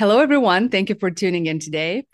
Hello, everyone. Thank you for tuning in today.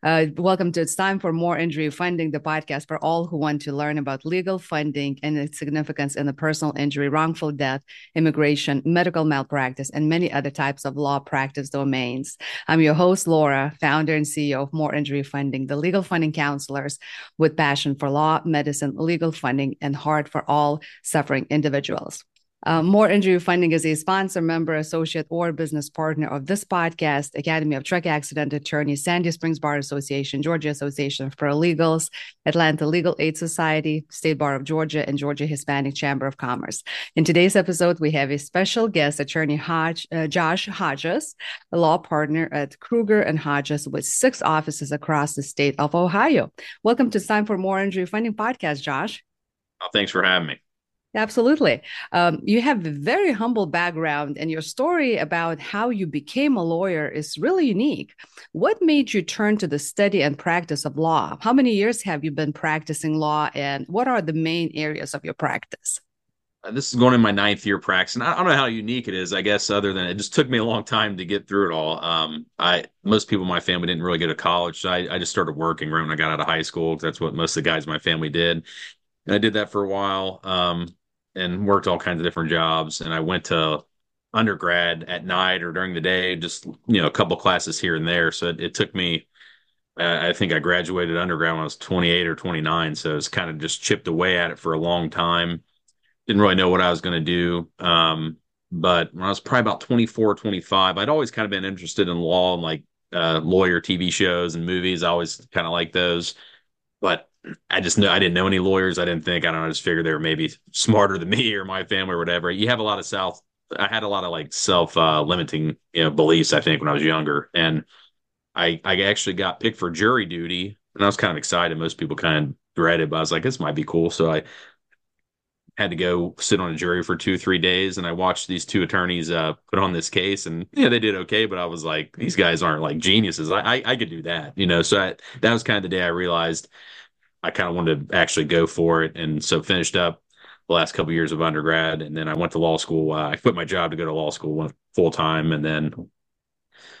Uh, welcome to It's Time for Moore Injury Funding, the podcast for all who want to learn about legal funding and its significance in the personal injury, wrongful death, immigration, medical malpractice, and many other types of law practice domains. I'm your host, Laura, founder and CEO of Moore Injury Funding, the legal funding counselors with passion for law, medicine, legal funding, and heart for all suffering individuals. Uh, Moore Injury Funding is a sponsor, member, associate, or business partner of this podcast, Academy of Truck Accident Attorneys, Sandy Springs Bar Association, Georgia Association of Paralegals, Atlanta Legal Aid Society, State Bar of Georgia, and Georgia Hispanic Chamber of Commerce. In today's episode, we have a special guest, attorney Hodge, uh, Josh Hodges, a law partner at Kruger and Hodges with six offices across the state of Ohio. Welcome to Time for Moore Injury Funding podcast, Josh. Oh, thanks for having me. Absolutely. Um, you have a very humble background, and your story about how you became a lawyer is really unique. What made you turn to the study and practice of law? How many years have you been practicing law, and what are the main areas of your practice? Uh, this is going in my ninth year practice, and I don't know how unique it is. I guess other than it just took me a long time to get through it all. Um, I most people in my family didn't really go to college, so I, I just started working right when I got out of high school. That's what most of the guys in my family did. And I did that for a while. Um, and worked all kinds of different jobs. And I went to undergrad at night or during the day, just you know, a couple classes here and there. So it, it took me. I think I graduated undergrad when I was 28 or 29, so it's kind of just chipped away at it for a long time. Didn't really know what I was going to do. Um, but when I was probably about 24, 25, I'd always kind of been interested in law and like uh, lawyer TV shows and movies. I always kind of like those. But I just know I didn't know any lawyers. I didn't think I don't know. I just figured they were maybe smarter than me or my family or whatever. You have a lot of self. I had a lot of like self uh, limiting you know beliefs. I think when I was younger, and I I actually got picked for jury duty, and I was kind of excited. Most people kind of dreaded, but I was like, this might be cool. So I had to go sit on a jury for two three days, and I watched these two attorneys uh, put on this case, and yeah, they did okay. But I was like, these guys aren't like geniuses. I I, I could do that, you know. So I, that was kind of the day I realized I kind of wanted to actually go for it, and so finished up the last couple of years of undergrad, and then I went to law school. Uh, I quit my job to go to law school, full time, and then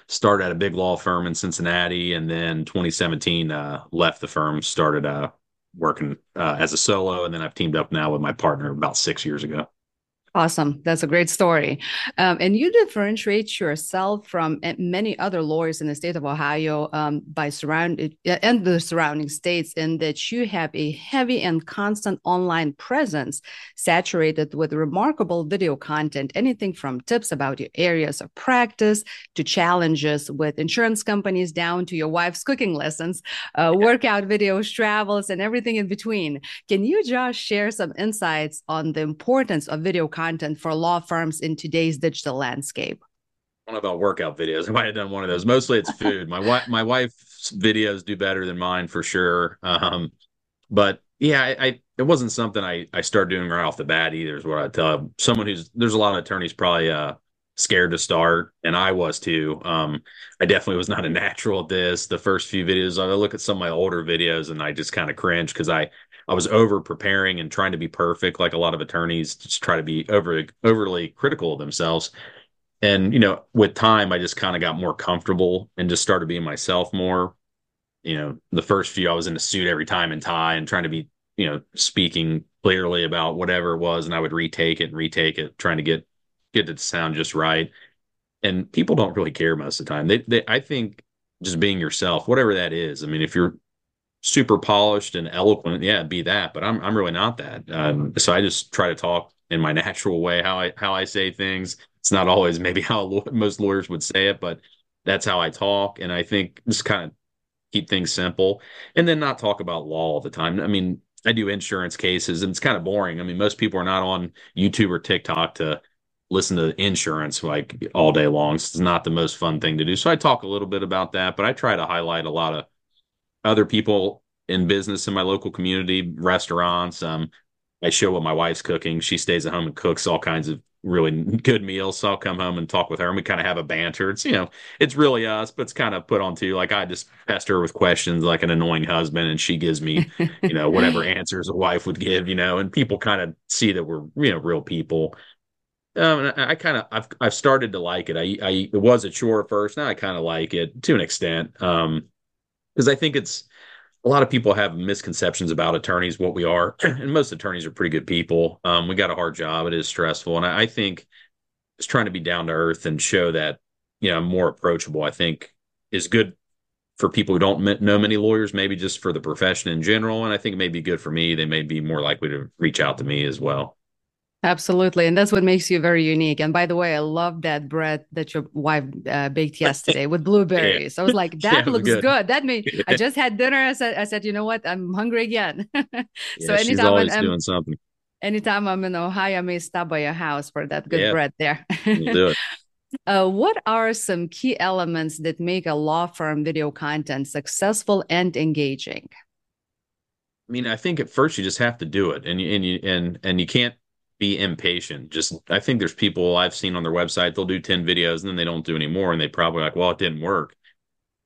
started at a big law firm in Cincinnati, and then 2017 uh, left the firm, started uh, working uh, as a solo, and then I've teamed up now with my partner about six years ago. Awesome. That's a great story. Um, and you differentiate yourself from many other lawyers in the state of Ohio um, by surrounded and the surrounding states in that you have a heavy and constant online presence saturated with remarkable video content, anything from tips about your areas of practice to challenges with insurance companies down to your wife's cooking lessons, uh, workout videos, travels, and everything in between. Can you just share some insights on the importance of video content? Content for law firms in today's digital landscape? I don't know about workout videos. I might have done one of those. Mostly it's food. my wife, my wife's videos do better than mine for sure. Um, but yeah, I, I, it wasn't something I I started doing right off the bat either. Is what I tell someone who's there's a lot of attorneys probably uh scared to start, and I was too. Um, I definitely was not a natural at this. The first few videos, I look at some of my older videos and I just kind of cringe because I I was over preparing and trying to be perfect, like a lot of attorneys just try to be over overly critical of themselves. And you know, with time, I just kind of got more comfortable and just started being myself more. You know, the first few I was in a suit every time and tie and trying to be, you know, speaking clearly about whatever it was, and I would retake it and retake it, trying to get get it to sound just right. And people don't really care most of the time. They, they I think just being yourself, whatever that is. I mean, if you're super polished and eloquent, yeah, be that. But I'm I'm really not that. Um, so I just try to talk in my natural way, how I how I say things. It's not always maybe how most lawyers would say it, but that's how I talk. And I think just kind of keep things simple, and then not talk about law all the time. I mean, I do insurance cases, and it's kind of boring. I mean, most people are not on YouTube or TikTok to listen to insurance like all day long. So it's not the most fun thing to do. So I talk a little bit about that, but I try to highlight a lot of other people in business in my local community, restaurants. Um, I show what my wife's cooking. She stays at home and cooks all kinds of really good meals. So I'll come home and talk with her and we kind of have a banter. It's, you know, it's really us, but it's kind of put on too. Like I just pester her with questions like an annoying husband and she gives me, you know, whatever answers a wife would give, you know, and people kind of see that we're, you know, real people. Um, I, I kind of I've I've started to like it. I I it was a chore at first. Now I kind of like it to an extent. Um, because I think it's a lot of people have misconceptions about attorneys, what we are, and most attorneys are pretty good people. Um, we got a hard job; it is stressful, and I, I think just trying to be down to earth and show that you know I'm more approachable. I think is good for people who don't know many lawyers, maybe just for the profession in general, and I think it may be good for me. They may be more likely to reach out to me as well. Absolutely. And that's what makes you very unique. And by the way, I love that bread that your wife uh, baked yesterday with blueberries. yeah. I was like, that yeah, looks good. good. That made I just had dinner. I said, I said, you know what? I'm hungry again. so yeah, anytime I'm, doing something. Anytime I'm in Ohio, I may stop by your house for that good bread there. do it. Uh, what are some key elements that make a law firm video content successful and engaging? I mean, I think at first you just have to do it, and you and you and and you can't be impatient. Just I think there's people I've seen on their website, they'll do 10 videos and then they don't do any more and they probably like, well, it didn't work.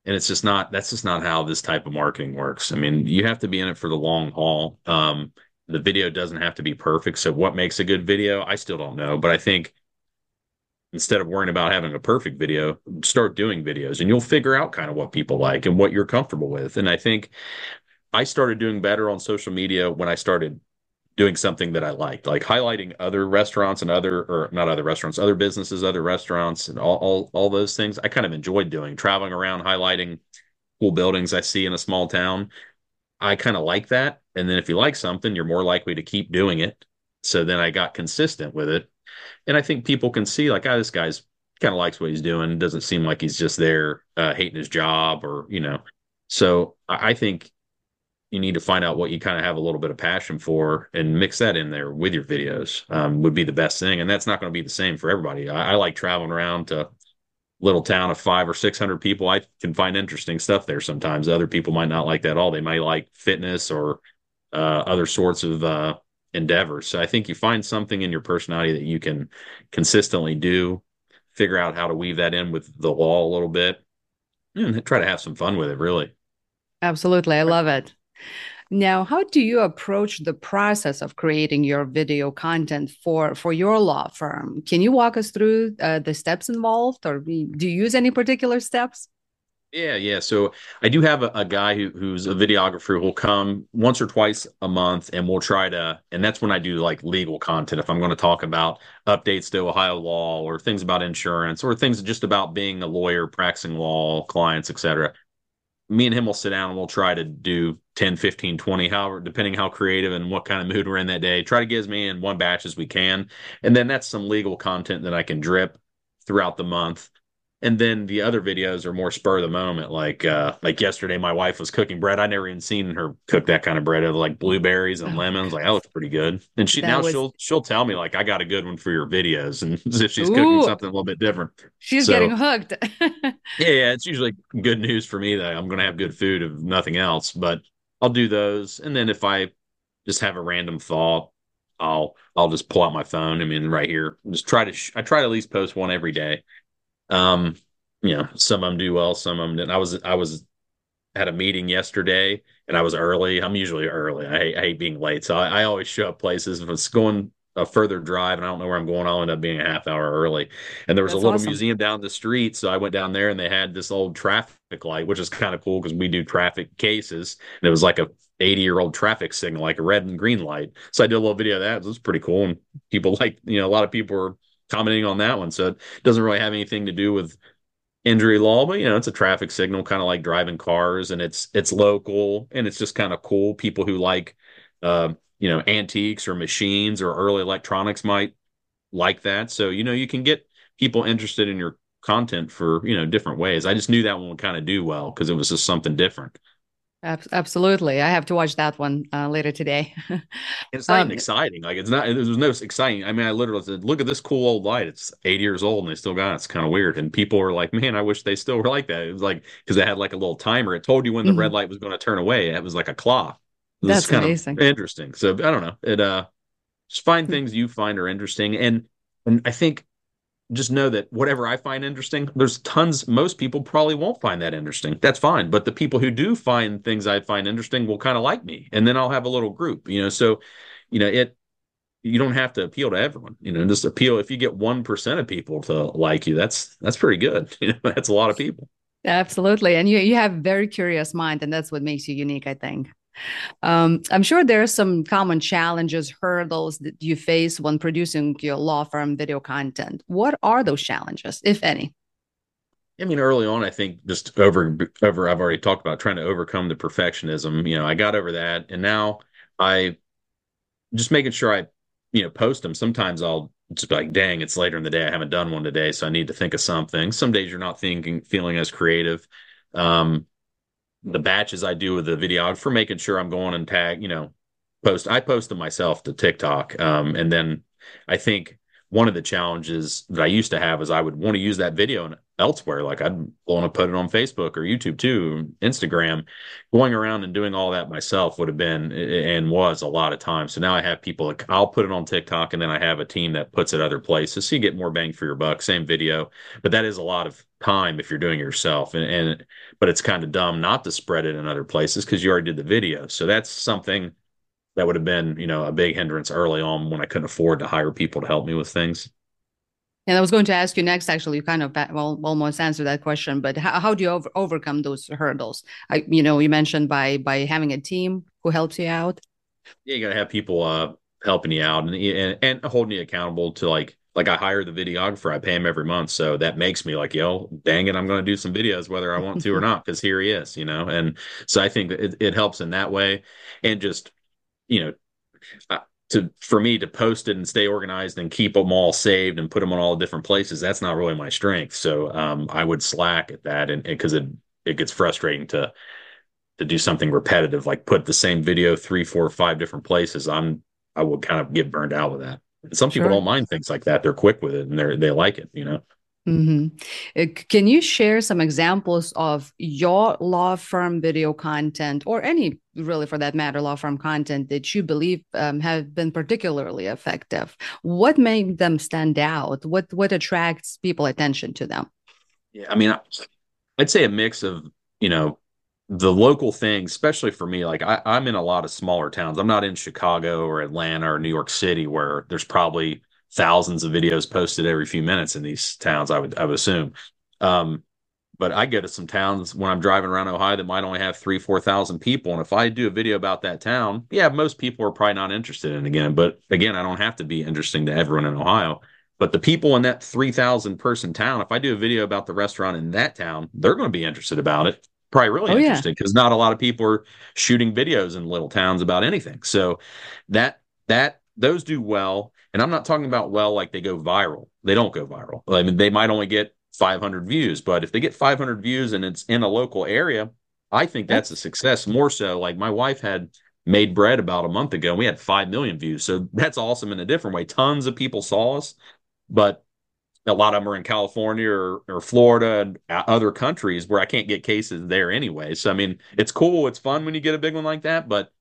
And it's just not that's just not how this type of marketing works. I mean, you have to be in it for the long haul. Um, the video doesn't have to be perfect. So what makes a good video? I still don't know, but I think instead of worrying about having a perfect video, start doing videos and you'll figure out kind of what people like and what you're comfortable with. And I think I started doing better on social media when I started doing something that I liked, like highlighting other restaurants and other, or not other restaurants, other businesses, other restaurants, and all, all, all those things. I kind of enjoyed doing traveling around, highlighting cool buildings I see in a small town. I kind of like that. And then if you like something, you're more likely to keep doing it. So then I got consistent with it. And I think people can see, like, oh, this guy's kind of likes what he's doing. Doesn't seem like he's just there uh, hating his job or, you know. So I think you need to find out what you kind of have a little bit of passion for and mix that in there with your videos um, would be the best thing. And that's not going to be the same for everybody. I, I, like traveling around to little town of five or six hundred people. I can find interesting stuff there sometimes. Other people might not like that at all. They might like fitness or uh, other sorts of uh, endeavors. So i think you find something in your personality that you can consistently do figure out how to weave that in with the law a little bit and try to have some fun with it really. Absolutely. I love it now, how do you approach the process of creating your video content for for your law firm? Can you walk us through uh, the steps involved, or do you use any particular steps? Yeah, yeah. So I do have a, a guy who, who's a videographer who'll come once or twice a month, and we'll try to. And that's when I do like legal content. If I'm going to talk about updates to Ohio law, or things about insurance, or things just about being a lawyer, practicing law, clients, etc me and him will sit down and we'll try to do 10 15 20 however depending how creative and what kind of mood we're in that day try to get as many in one batch as we can. And then that's some legal content that i can drip throughout the month and then the other videos are more spur of the moment like uh like yesterday my wife was cooking bread. I never even seen her cook that kind of bread of like blueberries and oh, lemons. Like that looks pretty good. And she that now was... she'll she'll tell me like i got a good one for your videos. And as if she's Ooh, cooking something a little bit different. She's so, getting hooked. Yeah yeah it's usually good news for me that i'm gonna have good food if nothing else but i'll do those. And then if i just have a random thought i'll i'll just pull out my phone. I mean right here just try to sh- i try to at least post one every day um, you know, some of them do well, some of them didn't. I was I was had a meeting yesterday and I was early. I'm usually early. I hate, I hate being late, so I, I, always show up places. If it's going a further drive and I don't know where I'm going, I'll end up being a half hour early. And there was That's a little awesome. museum down the street, so I went down there and they had this old traffic light, which is kind of cool because we do traffic cases, and it was like a 80 year old traffic signal, like a red and green light. So I did a little video of that. It was pretty cool, and people like you know a lot of people were commenting on that one. So it doesn't really have anything to do with injury law, but you know, it's a traffic signal, kind of like driving cars, and it's it's local and it's just kind of cool. People who like uh, you know, antiques or machines or early electronics might like that. So, you know, you can get people interested in your content for, you know, different ways. I just knew that one would kind of do well because it was just something different. Absolutely, I have to watch that one uh, later today. it's not um, exciting. Like it's not. There's no exciting. I mean, I literally said, "Look at this cool old light. It's eight years old and they still got it. It's kind of weird." And people are like, "Man, I wish they still were like that." It was like because it had like a little timer. It told you when the mm-hmm. red light was going to turn away. It was like a clock. That's kind amazing. Of interesting. So I don't know. It uh, just find hmm. things you find are interesting, and and I think just know that whatever I find interesting, there's tons, most people probably won't find that interesting. That's fine. But the people who do find things I find interesting will kind of like me. And then I'll have a little group, you know. So, you know, it you don't have to appeal to everyone. You know, just appeal if you get one percent of people to like you, that's that's pretty good. You know, that's a lot of people. Absolutely, and you you have very curious mind, and that's what makes you unique, I think. Um, I'm sure there are some common challenges, hurdles that you face when producing your law firm video content. What are those challenges, if any? I mean, early on, I think just over over I've already talked about trying to overcome the perfectionism. You know, I got over that, and now I just making sure I, you know, post them. Sometimes I'll just be like, "Dang, it's later in the day. I haven't done one today, so I need to think of something." Some days you're not thinking, feeling as creative. Um, the batches I do with the videographer, making sure I'm going and tag, you know, post. I post them myself to TikTok, um, and then I think one of the challenges that I used to have is I would want to use that video elsewhere. Like I'd want to put it on Facebook or YouTube too, Instagram. Going around and doing all that myself would have been and was a lot of time. So now I have people like I'll put it on TikTok and then I have a team that puts it other places. So you get more bang for your buck, same video. But that is a lot of time if you're doing it yourself. And, and but it's kind of dumb not to spread it in other places because you already did the video. So that's something that would have been, you know, a big hindrance early on when I couldn't afford to hire people to help me with things. And I was going to ask you next. Actually, you kind of well almost answered that question. But how, how do you over, overcome those hurdles? I, you know, you mentioned by by having a team who helps you out. Yeah, you got to have people uh, helping you out and, and and holding you accountable to like like I hire the videographer. I pay him every month, so that makes me like, yo, dang it, I'm going to do some videos whether I want to or not because here he is, you know. And so I think it, it helps in that way, and just you know, uh, to for me to post it and stay organized and keep them all saved and put them on all the different places, that's not really my strength. So um, I would slack at that, and because it it gets frustrating to to do something repetitive, like put the same video three, four, five different places. I'm I would kind of get burned out with that. And some people don't mind things like that; they're quick with it and they they like it, you know. Mm-hmm. Can you share some examples of your law firm video content, or any really for that matter, law firm content that you believe um, have been particularly effective? What made them stand out? What what attracts people attention to them? Yeah, I mean, I'd say a mix of you know the local things, especially for me. Like I, I'm in a lot of smaller towns. I'm not in Chicago or Atlanta or New York City where there's probably thousands of videos posted every few minutes in these towns. I would I would assume. Um, but I go to some towns when I'm driving around Ohio that might only have three, four thousand people, and if I do a video about that town, yeah, most people are probably not interested in it again. But again, I don't have to be interesting to everyone in Ohio. But the people in that three thousand person town, if I do a video about the restaurant in that town, they're going to be interested about it. Probably really oh, interested because yeah. not a lot of people are shooting videos in little towns about anything. So that that those do well. And I'm not talking about well like they go viral. They don't go viral. I mean, they might only get 500 views, but if they get 500 views and it's in a local area, I think that's a success. More so, like my wife had made bread about a month ago, and we had 5 million views. So that's awesome in a different way. Tons of people saw us, but a lot of them are in California or, or Florida and other countries where I can't get cases there anyway. So, I mean, it's cool. It's fun when you get a big one like that, but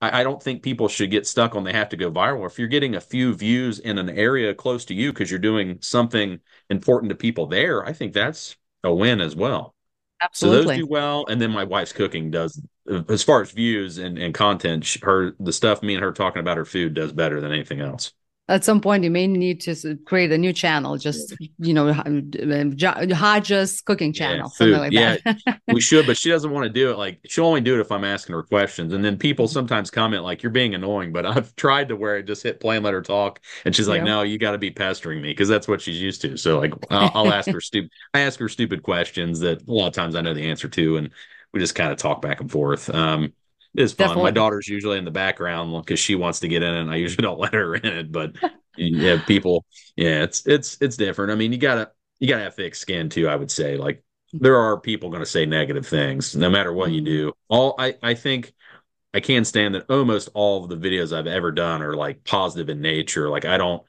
I, I don't think people should get stuck on they have to go viral. If you're getting a few views in an area close to you because you're doing something important to people there, I think that's a win as well. Absolutely. So those do well, and then my wife's cooking does as far as views and, and content. Her the stuff me and her talking about her food does better than anything else at some point you may need to create a new channel just you know Haja's cooking channel yeah, something like yeah, that we should but she doesn't want to do it like she'll only do it if i'm asking her questions and then people mm-hmm. sometimes comment like you're being annoying but i've tried to where i just hit play and let her talk and she's like yeah. no you got to be pestering me because that's what she's used to so like I'll, I'll ask her stupid i ask her stupid questions that a lot of times i know the answer to and we just kind of talk back and forth um it's fun. Definitely. My daughter's usually in the background because she wants to get in. And I usually don't let her in it, but yeah, people, yeah, it's it's it's different. I mean, you gotta you gotta have thick skin too. I would say, like, there are people going to say negative things no matter what you mm-hmm. do. All I I think I can't stand that almost all of the videos I've ever done are like positive in nature. Like I don't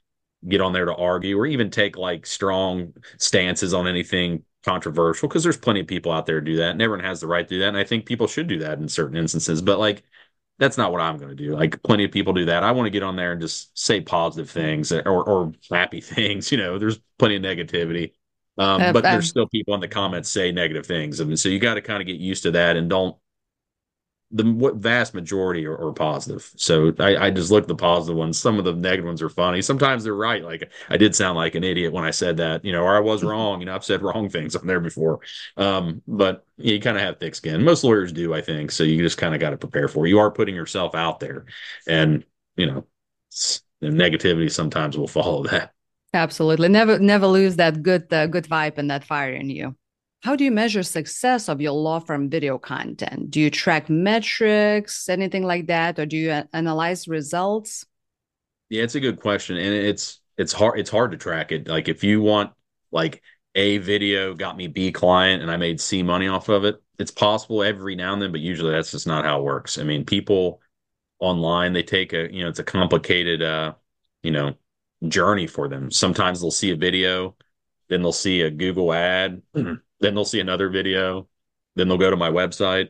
get on there to argue or even take like strong stances on anything controversial because there's plenty of people out there to do that and everyone has the right to do that and i think people should do that in certain instances but like that's not what i'm going to do. Like plenty of people do that. I want to get on there and just say positive things or, or happy things you know there's plenty of negativity. Um, but there's still people in the comments say negative things I and mean, so you got to kind of get used to that and don't the vast majority are, are positive. So I, I, just look at the positive ones. Some of the negative ones are funny. Sometimes they're right. Like I did sound like an idiot when I said that, you know, or I was wrong. You know, I've said wrong things on there before. Um, but you kind of have thick skin. Most lawyers do, I think. So you just kind of got to prepare for it. You are putting yourself out there, and you know, negativity sometimes will follow that. Absolutely. Never, never lose that good, uh, good vibe and that fire in you. How do you measure success of your law firm video content? Do you track metrics, anything like that, or do you analyze results? Yeah, it's a good question, and it's it's hard it's hard to track it. Like if you want like a video got me B client and I made C money off of it, it's possible every now and then, but usually that's just not how it works. I mean, people online they take a you know it's a complicated uh you know journey for them. Sometimes they'll see a video, then they'll see a Google ad. then they'll see another video, then they'll go to my website.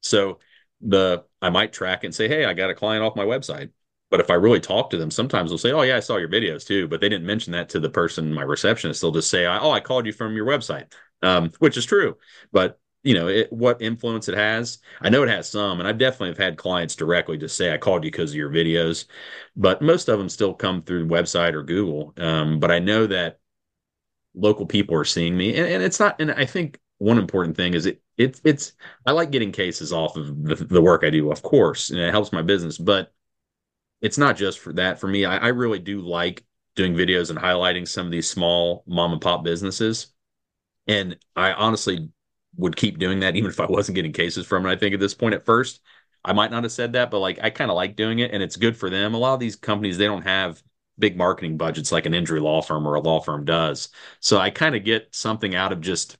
So the I might track and say, hey, I got a client off my website. But if I really talk to them, sometimes they'll say, "Oh yeah, I saw your videos too," but they didn't mention that to the person, my receptionist. They'll just say, "Oh, I called you from your website," um, which is true. But you know it, what influence it has. I know it has some, and I definitely have had clients directly just say, "I called you because of your videos," but most of them still come through website or Google. Um, but I know that local people are seeing me, and, and it's not. And I think one important thing is it it's it's I like getting cases off of the, the work I do, of course, and it helps my business, but it's not just for that. For me, I, I really do like doing videos and highlighting some of these small mom and pop businesses. And I honestly would keep doing that even if I wasn't getting cases from it. I think at this point at first, I might not have said that, but like I kind of like doing it and it's good for them. A lot of these companies, they don't have big marketing budgets like an injury law firm or a law firm does. So I kind of get something out of just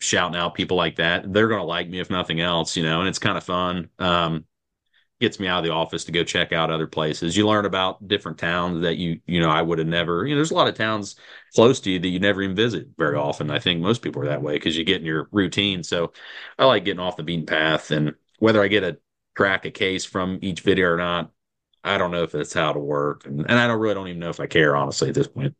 shouting out people like that. They're going to like me if nothing else, you know, and it's kind of fun. Um, gets me out of the office to go check out other places. You learn about different towns that you, you know, I would have never, you know, there's a lot of towns close to you that you never even visit very often. I think most people are that way because you get in your routine. So I like getting off the beaten path and whether I get a crack a case from each video or not, I don't know if that's how to work, and, and I don't really don't even know if I care honestly at this point.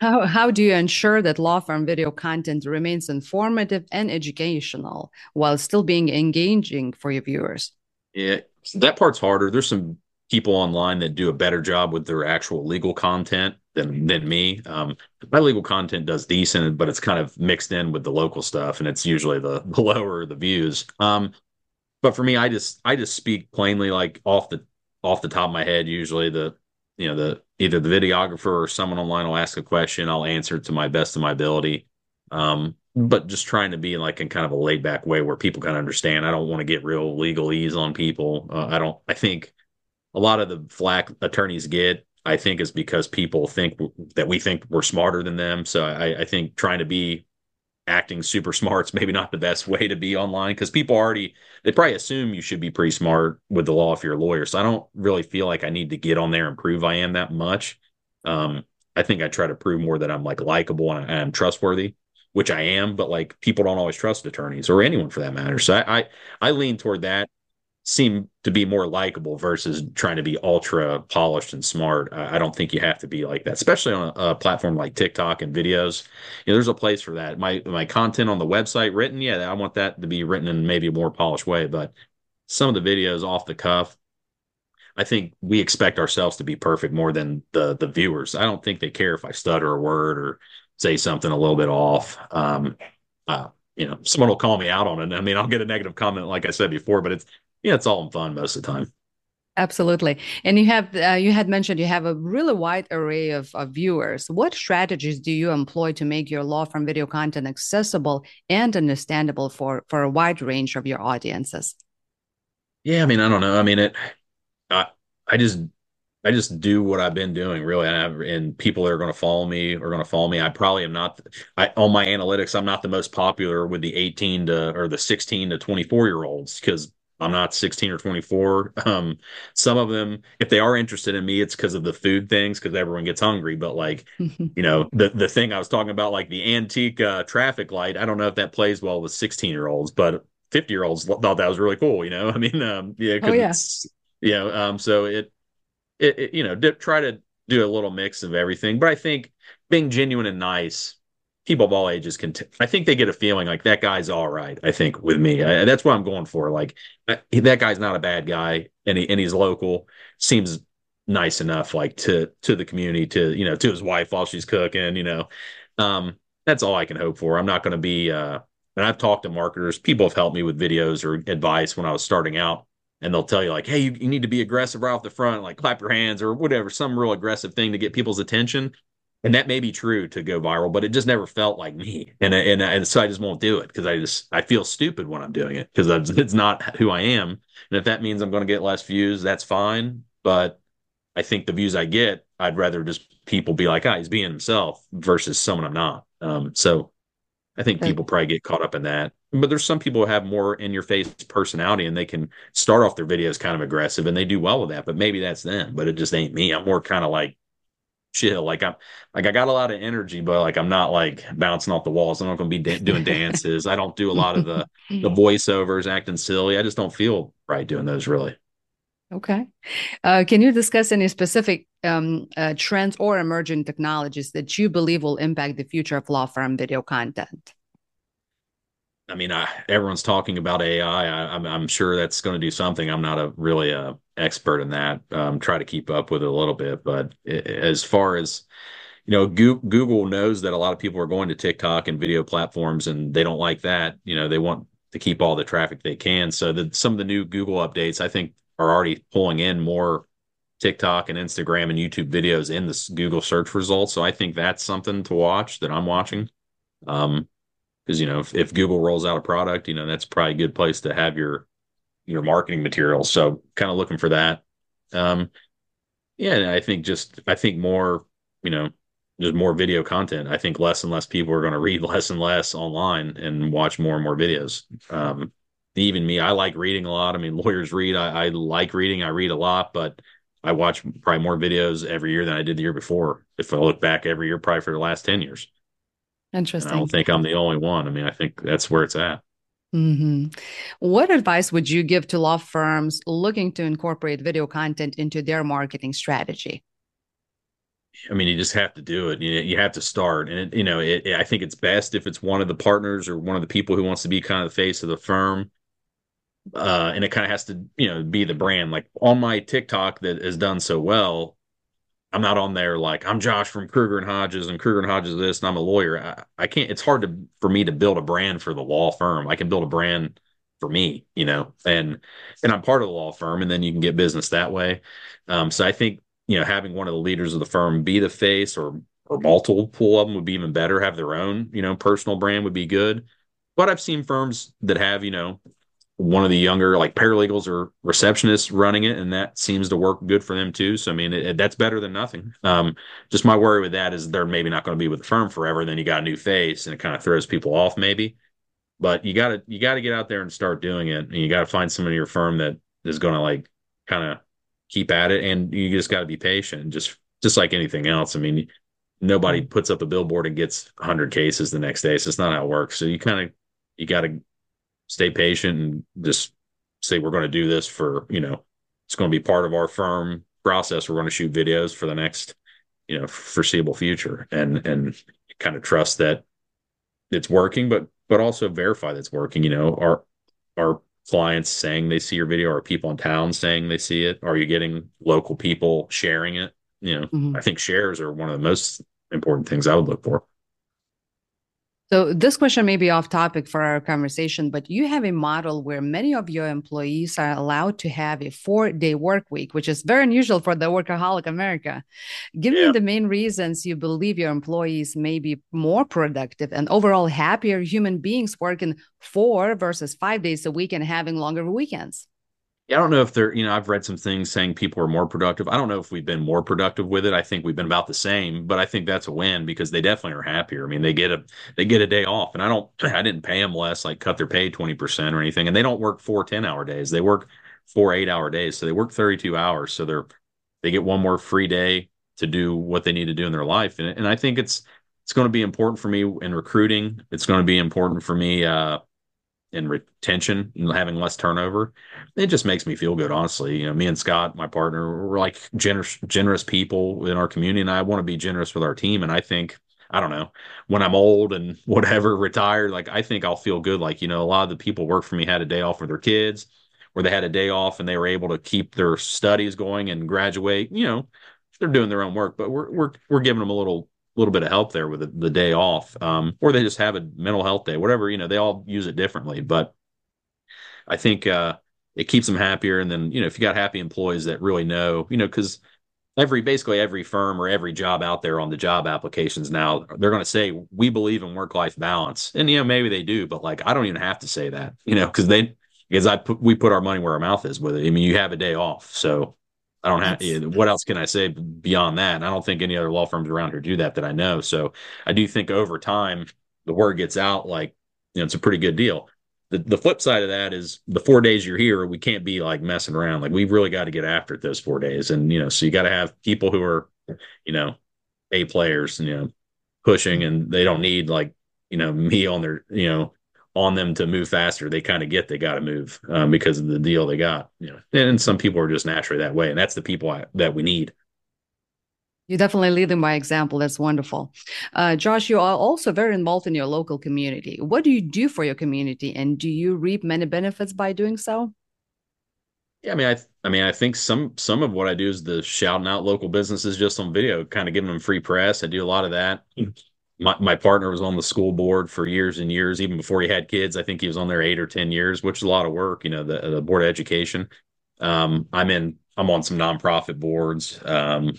How how do you ensure that law firm video content remains informative and educational while still being engaging for your viewers? Yeah, that part's harder. There's some people online that do a better job with their actual legal content than than me. Um, my legal content does decent, but it's kind of mixed in with the local stuff, and it's usually the, the lower the views. Um, but for me, I just I just speak plainly, like off the off the top of my head. Usually, the you know the either the videographer or someone online will ask a question, I'll answer to my best of my ability. Um, but just trying to be like in kind of a laid back way where people kind of understand. I don't want to get real legalese on people. Uh, I don't. I think a lot of the flack attorneys get, I think, is because people think that we think we're smarter than them. So I, I think trying to be acting super smart's maybe not the best way to be online because people already they probably assume you should be pretty smart with the law if you're a lawyer. So I don't really feel like I need to get on there and prove I am that much. Um, I think I try to prove more that I'm like likable and I'm trustworthy, which I am. But like people don't always trust attorneys or anyone for that matter. So I I, I lean toward that seem to be more likable versus trying to be ultra polished and smart. I don't think you have to be like that, especially on a, a, platform like TikTok and videos. You know, there's a place for that. My my content on the website written, yeah, I want that to be written in maybe a more polished way. But some of the videos off the cuff, I think we expect ourselves to be perfect more than the the viewers. I don't think they care if I stutter a word or say something a little bit off. Um, uh, you know, someone will call me out on it. I mean, I'll get a negative comment, like I said before, but it's yeah, it's all in fun most of the time. Absolutely. And you have uh, you had mentioned you have a really wide array of, of, viewers. What strategies do you employ to make your law firm video content accessible and understandable for for a wide range of your audiences? Yeah, I mean, I don't know. I mean, it. I I just I just do what I've been doing really, and, have, and people that are going to follow me are going to follow me. I probably am not. I on my analytics, I'm not the most popular with the 18 to or the 16 to 24 year olds because I'm not 16 or 24. Um, some of them, if they are interested in me, it's because of the food things, because everyone gets hungry. But like, you know, the the thing I was talking about, like the antique uh, traffic light, I don't know if that plays well with 16 year olds, but 50 year olds thought that was really cool. You know, I mean, um, yeah, oh, yeah. you know, um, so it, it, it you know, try to do a little mix of everything. But I think being genuine and nice people of all ages can. T- I think they get a feeling like that guy's all right. I think with me, I, that's what I'm going for. Like I, that guy's not a bad guy, and he, and he's local. Seems nice enough, like to to the community, to you know, to his wife while she's cooking. You know, um, that's all I can hope for. I'm not going to be. Uh, and I've talked to marketers. People have helped me with videos or advice when I was starting out and they'll tell you like, hey, you, you, need to be aggressive right off the front, like clap your hands or whatever, some real aggressive thing to get people's attention. And that may be true to go viral, but it just never felt like me, and and and so I just won't do it because I just I feel stupid when I'm doing it because it's not who I am, and if that means I'm going to get less views, that's fine. But I think the views I get, I'd rather just people be like, ah, he's being himself versus someone I'm not. Um, so I think people probably get caught up in that. But there's some people who have more in your face personality and they can start off their videos kind of aggressive and they do well with that. But maybe that's them, but it just ain't me. I'm more kind of like chill. Like I'm like I got a lot of energy, but like I'm not like bouncing off the walls. I'm not going to be da- doing dances. I don't do a lot of the the voiceovers, acting silly. I just don't feel right doing those really. Okay. Uh, can you discuss any specific um, uh, trends or emerging technologies that you believe will impact the future of law firm video content? I mean, I, everyone's talking about AI. I, am I'm, I'm sure that's going to do something. I'm not a really a uh, expert in that. Um, try to keep up with it a little bit, but as far as you know, Google knows that a lot of people are going to TikTok and video platforms, and they don't like that. You know, they want to keep all the traffic they can. So the, some of the new Google updates, I think, are already pulling in more TikTok and Instagram and YouTube videos in the Google search results. So I think that's something to watch that I'm watching. Um, because you know if, if Google rolls out a product, you know that's probably a good place to have your your marketing materials. So kind of looking for that. Um, yeah, I think just I think more, you know, just more video content. I think less and less people are going to read less and less online and watch more and more videos. Um, even me, I like reading a lot. I mean, lawyers read. I, I like reading. I read a lot, but I watch probably more videos every year than I did the year before. If I look back every year, probably for the last 10 years. Interesting. And I don't think I'm the only one. I mean, I think that's where it's at. Mm-hmm. What advice would you give to law firms looking to incorporate video content into their marketing strategy? I mean, you just have to do it. You, you have to start, and it, you know, it, I think it's best if it's one of the partners or one of the people who wants to be kind of the face of the firm uh, and it kind of has to you know be the brand like on my tiktok that has done so well i'm not on there like i'm josh from kruger and hodges and kruger and hodges this and i'm a lawyer. I, I can't it's hard to for me to build a brand for the law firm. I can build a brand for me you know and and i'm part of the law firm and then you can get business that way. Um, so i think you know having one of the leaders of the firm be the face or or multiple of them would be even better. Have their own you know personal brand would be good. But i've seen firms that have you know one of the younger like paralegals or receptionists running it and that seems to work good for them too. So i mean it, it, that's better than nothing. Um, just my worry with that is they're maybe not going to be with the firm forever then you got a new face and it kind of throws people off maybe. But you got to you got to get out there and start doing it and you got to find someone in your firm that is going to like kind of keep at it and you just got to be patient just just like anything else i mean nobody puts up a billboard and gets 100 cases the next day so it's not how it works. So you kind of you got to stay patient and just say we're going to do this for you know it's going to be part of our firm process. We're going to shoot videos for the next you know foreseeable future. And and kind of trust that it's working but but also verify that's working. You know are are clients saying they see your video? Are people in town saying they see it? Are you getting local people sharing it? You know mm-hmm. i think shares are one of the most important things i would look for so, this question may be off topic for our conversation, but you have a model where many of your employees are allowed to have a four day work week, which is very unusual for the workaholic America. Give yeah. me the main reasons you believe your employees may be more productive and overall happier human beings working four versus five days a week and having longer weekends. Yeah, I don't know if they're, you know, I've read some things saying people are more productive. I don't know if we've been more productive with it. I think we've been about the same, but I think that's a win because they definitely are happier. I mean, they get a they get a day off, and I don't, I didn't pay them less, like cut their pay twenty percent or anything, and they don't work four 10 hour days. They work four eight hour days, so they work thirty two hours. So they're they get one more free day to do what they need to do in their life, and and I think it's it's going to be important for me in recruiting. It's going to be important for me. Uh, and retention and having less turnover, it just makes me feel good. Honestly, you know, me and Scott, my partner, we're like generous, generous people in our community, and I want to be generous with our team. And I think I don't know, when I'm old and whatever, retired, like I think I'll feel good. Like, you know, a lot of the people work for me had a day off for their kids or they had a day off and they were able to keep their studies going and graduate, you know, they're doing their own work, but we're we're we're giving them a little little bit of help there with the, the day off. Um, or they just have a mental health day, whatever, you know, they all use it differently. But I think uh it keeps them happier. And then, you know, if you got happy employees that really know, you know, because every basically every firm or every job out there on the job applications now they're going to say we believe in work life balance and you know maybe they do but like i don't even have to say that you know because they because i put we put our money where our mouth is with it i mean you have a day off so i don't have what else can i say beyond that and i don't think any other law firms around here do that that i know so i do think over time the word gets out like you know it's a pretty good deal the, the flip side of that is the four days you're here, we can't be like messing around. Like we've really got to get after it those four days. And, you know, so you got to have people who are, you know, A players, you know, pushing and they don't need like, you know, me on their, you know, on them to move faster. They kind of get they got to move um, because of the deal they got, you know, and some people are just naturally that way. And that's the people I, that we need. You definitely lead them by example. That's wonderful. Uh, Josh, you are also very involved in your local community. What do you do for your community, and do you reap many benefits by doing so? Yeah, I mean, I, I mean, I think some some of what I do is the shouting out local businesses just on video, kind of giving them free press. I do a lot of that. My, my partner was on the school board for years and years, even before he had kids. I think he was on there eight or ten years, which is a lot of work. You know, the, the board of education. Um, I'm in. I'm on some nonprofit boards. Um,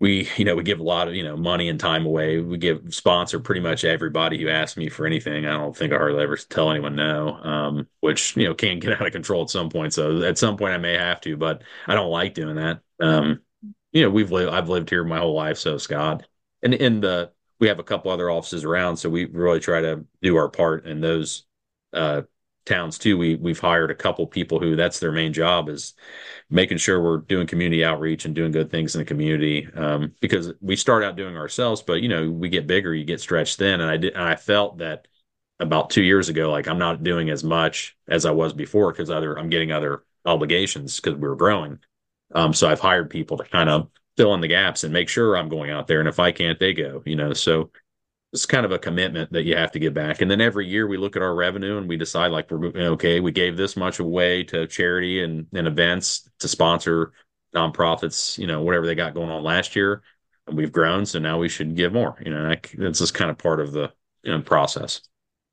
we you know we give a lot of you know money and time away we give sponsor pretty much everybody who asks me for anything i don't think i hardly ever tell anyone no um, which you know can get out of control at some point so at some point i may have to but i don't like doing that um, you know we've lived i've lived here my whole life so scott and in the we have a couple other offices around so we really try to do our part in those uh, towns too. We we've hired a couple people who that's their main job is making sure we're doing community outreach and doing good things in the community. Um, because we start out doing ourselves but you know we get bigger you get stretched thin. And i did and i felt that about two years ago like i'm not doing as much as i was before because other i'm getting other obligations because we were growing. Um, so i've hired people to kind of fill in the gaps and make sure i'm going out there and if i can't they go you know so it's kind of a commitment that you have to give back. And then every year we look at our revenue and we decide like we're okay, we gave this much away to charity and, and events to sponsor nonprofits, you know, whatever they got going on last year. And we've grown, so now we should give more. You know, that's just kind of part of the you know, process.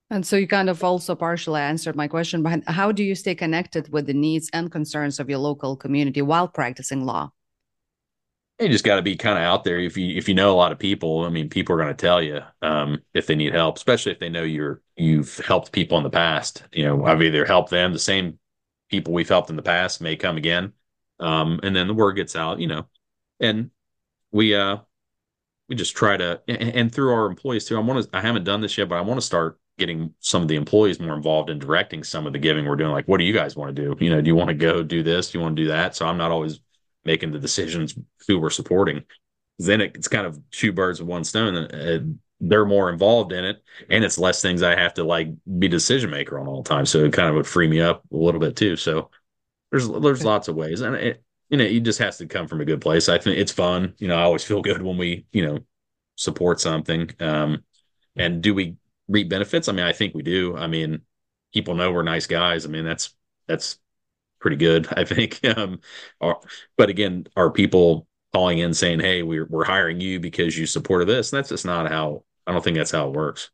And so you kind of also partially answered my question behind how do you stay connected with the needs and concerns of your local community while practicing law? You just got to be kind of out there. If you if you know a lot of people, I mean, people are going to tell you um, if they need help, especially if they know you're you've helped people in the past. You know, I've either helped them, the same people we've helped in the past may come again, um, and then the word gets out. You know, and we uh we just try to and, and through our employees too. I want to. I haven't done this yet, but I want to start getting some of the employees more involved in directing some of the giving we're doing. Like, what do you guys want to do? You know, do you want to go do this? Do you want to do that? So I'm not always making the decisions who we're supporting. Then it, it's kind of two birds with one stone. And they're more involved in it, and it's less things I have to like be decision maker on all the time. So it kind of would free me up a little bit too. So there's there's lots of ways, and it you know it just has to come from a good place. I think it's fun. You know, I always feel good when we you know support something. Um, and do we reap benefits? I mean, I think we do. I mean, people know we're nice guys. I mean, that's that's pretty good, I think. Um, but again, are people calling in saying, "Hey, we're we're hiring you because you supported this"? That's just not how. I don't think that's how it works.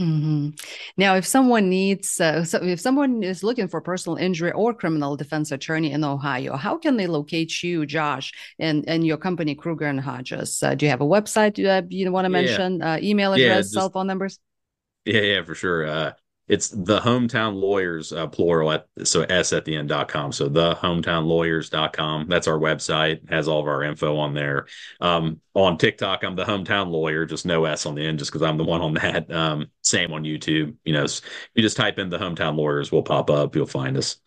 Mm-hmm. Now, if someone needs, uh, so if someone is looking for personal injury or criminal defense attorney in Ohio, how can they locate you, Josh, and and your company, Kruger and Hodges? Uh, do you have a website uh, you want to mention? Yeah. Uh, email address, yeah, just, cell phone numbers? Yeah, yeah, for sure. It's the hometown lawyers uh, plural at so s at the end dot com. So the hometown lawyers dot com. That's our website. Has all of our info on there. Um, on tiktok i'm the hometown lawyer just no s on the end just because i'm the one on that. Um, same on youtube. You know you just type in the hometown lawyers will pop up. You'll find us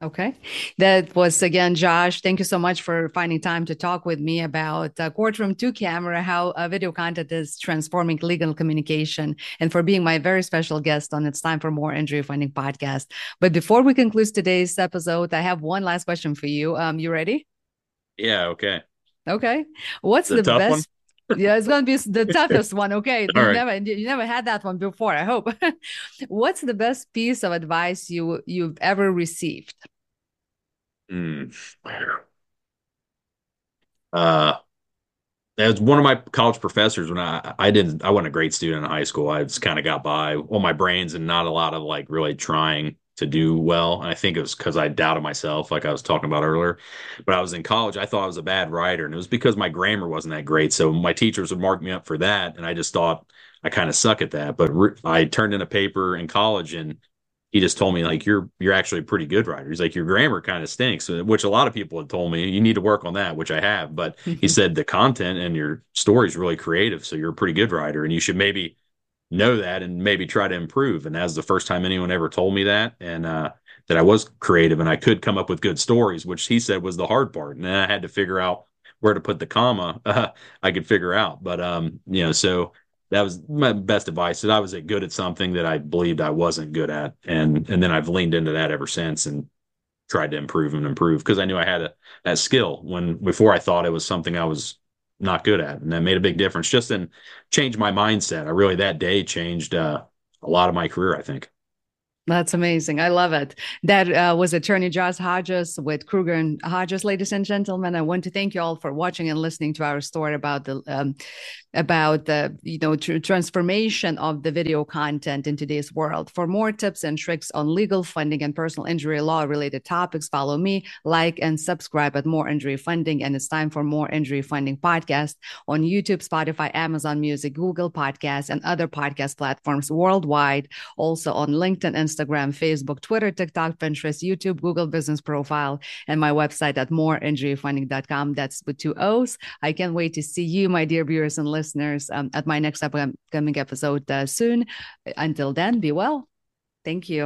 Okay. That was again, Josh. Thank you so much for finding time to talk with me about uh, Courtroom to Camera, how uh, video content is transforming legal communication, and for being my very special guest on It's Time for Moore Injury Funding podcast. But before we conclude today's episode, I have one last question for you. Um, you ready? Yeah. Okay. Okay. What's the best? One? Yeah, it's gonna be the toughest one. Okay, you right. never you never had that one before. I hope. What's the best piece of advice you you've ever received? Mm. Uh, as one of my college professors when I I didn't I wasn't a great student in high school. I just kind of got by on my brains and not a lot of like really trying to do well. And I think it was because I doubted myself, like I was talking about earlier. But I was in college, I thought I was a bad writer, and it was because my grammar wasn't that great. So my teachers would mark me up for that, and I just thought I kind of suck at that. But re- I turned in a paper in college, and he just told me like you're you're actually a pretty good writer. He's like your grammar kind of stinks, uh, which a lot of people had told me you need to work on that, which I have. But he said the content and your story is really creative, so you're a pretty good writer, and you should maybe know that and maybe try to improve. And that's the first time anyone ever told me that. And uh, that I was creative and I could come up with good stories, which he said was the hard part. And then I had to figure out where to put the comma. Uh, I could figure out, but um, you know, so that was my best advice. That I was good at something that I believed I wasn't good at, and and then I've leaned into that ever since and tried to improve and improve because I knew I had a, that skill when before I thought it was something I was not good at. And that made a big difference just in changed my mindset. I really that day changed uh, a lot of my career, I think. That's amazing. I love it. That uh, was attorney Josh Hodges with Kruger and Hodges, ladies and gentlemen. I want to thank you all for watching and listening to our story about the um, about the you know tr- transformation of the video content in today's world. For more tips and tricks on legal funding and personal injury law related topics, follow me, like and subscribe at Moore Injury Funding. And it's time for Moore Injury Funding podcast on YouTube, Spotify, Amazon Music, Google Podcasts, and other podcast platforms worldwide. Also on LinkedIn, Instagram, Facebook, Twitter, TikTok, Pinterest, YouTube, Google Business Profile, and my website at mooreinjuryfunding.com. That's with two O's. I can't wait to see you, my dear viewers and listeners listeners um, at my next upcoming episode uh, soon. Until then, be well. Thank you.